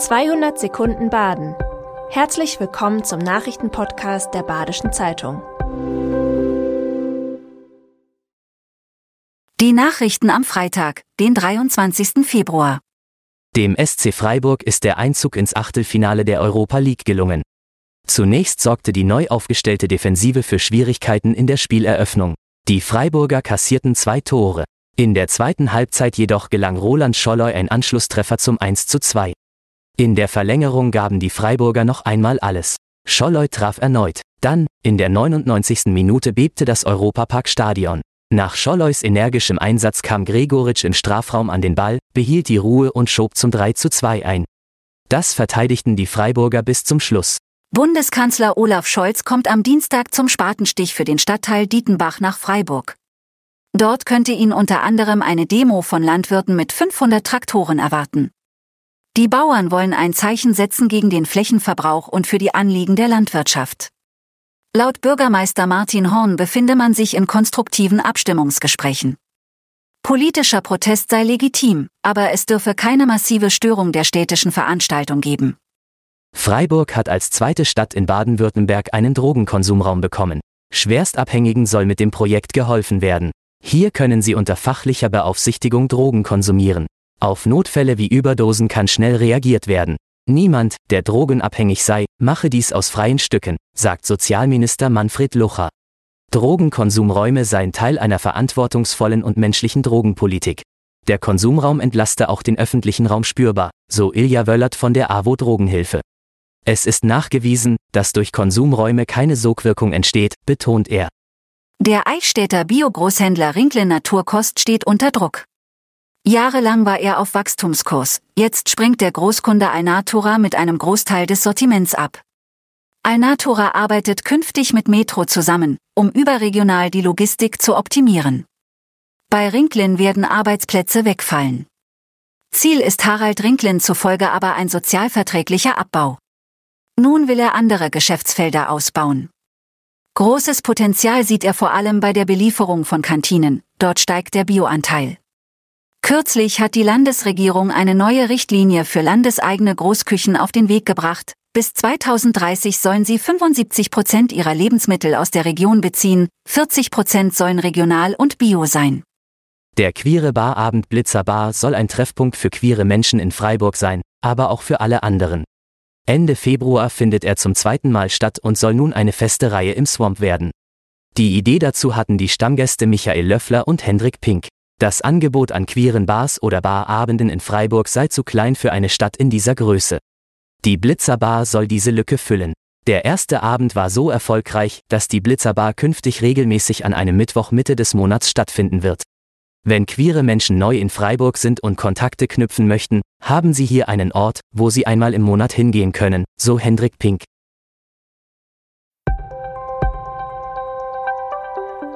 200 Sekunden Baden. Herzlich willkommen zum Nachrichtenpodcast der Badischen Zeitung. Die Nachrichten am Freitag, den 23. Februar. Dem SC Freiburg ist der Einzug ins Achtelfinale der Europa League gelungen. Zunächst sorgte die neu aufgestellte Defensive für Schwierigkeiten in der Spieleröffnung. Die Freiburger kassierten zwei Tore. In der zweiten Halbzeit jedoch gelang Roland Scholloy ein Anschlusstreffer zum 1 zu 2. In der Verlängerung gaben die Freiburger noch einmal alles. Scholloy traf erneut. Dann, in der 99. Minute bebte das Europapark-Stadion. Nach Scholloys energischem Einsatz kam Gregoritsch im Strafraum an den Ball, behielt die Ruhe und schob zum 3 zu 2 ein. Das verteidigten die Freiburger bis zum Schluss. Bundeskanzler Olaf Scholz kommt am Dienstag zum Spatenstich für den Stadtteil Dietenbach nach Freiburg. Dort könnte ihn unter anderem eine Demo von Landwirten mit 500 Traktoren erwarten. Die Bauern wollen ein Zeichen setzen gegen den Flächenverbrauch und für die Anliegen der Landwirtschaft. Laut Bürgermeister Martin Horn befinde man sich in konstruktiven Abstimmungsgesprächen. Politischer Protest sei legitim, aber es dürfe keine massive Störung der städtischen Veranstaltung geben. Freiburg hat als zweite Stadt in Baden-Württemberg einen Drogenkonsumraum bekommen. Schwerstabhängigen soll mit dem Projekt geholfen werden. Hier können sie unter fachlicher Beaufsichtigung Drogen konsumieren. Auf Notfälle wie Überdosen kann schnell reagiert werden. Niemand, der drogenabhängig sei, mache dies aus freien Stücken, sagt Sozialminister Manfred Lucher. Drogenkonsumräume seien Teil einer verantwortungsvollen und menschlichen Drogenpolitik. Der Konsumraum entlaste auch den öffentlichen Raum spürbar, so Ilja Wöllert von der AWO Drogenhilfe. Es ist nachgewiesen, dass durch Konsumräume keine Sogwirkung entsteht, betont er. Der Eichstätter Biogroßhändler Rinkle Naturkost steht unter Druck. Jahrelang war er auf Wachstumskurs, jetzt springt der Großkunde Alnatura mit einem Großteil des Sortiments ab. Alnatura arbeitet künftig mit Metro zusammen, um überregional die Logistik zu optimieren. Bei Rinklin werden Arbeitsplätze wegfallen. Ziel ist Harald Rinklin zufolge aber ein sozialverträglicher Abbau. Nun will er andere Geschäftsfelder ausbauen. Großes Potenzial sieht er vor allem bei der Belieferung von Kantinen, dort steigt der Bioanteil. Kürzlich hat die Landesregierung eine neue Richtlinie für landeseigene Großküchen auf den Weg gebracht. Bis 2030 sollen sie 75 Prozent ihrer Lebensmittel aus der Region beziehen, 40 Prozent sollen regional und bio sein. Der queere Barabend Blitzer Bar soll ein Treffpunkt für queere Menschen in Freiburg sein, aber auch für alle anderen. Ende Februar findet er zum zweiten Mal statt und soll nun eine feste Reihe im Swamp werden. Die Idee dazu hatten die Stammgäste Michael Löffler und Hendrik Pink. Das Angebot an queeren Bars oder Barabenden in Freiburg sei zu klein für eine Stadt in dieser Größe. Die Blitzerbar soll diese Lücke füllen. Der erste Abend war so erfolgreich, dass die Blitzerbar künftig regelmäßig an einem Mittwoch Mitte des Monats stattfinden wird. Wenn queere Menschen neu in Freiburg sind und Kontakte knüpfen möchten, haben sie hier einen Ort, wo sie einmal im Monat hingehen können, so Hendrik Pink.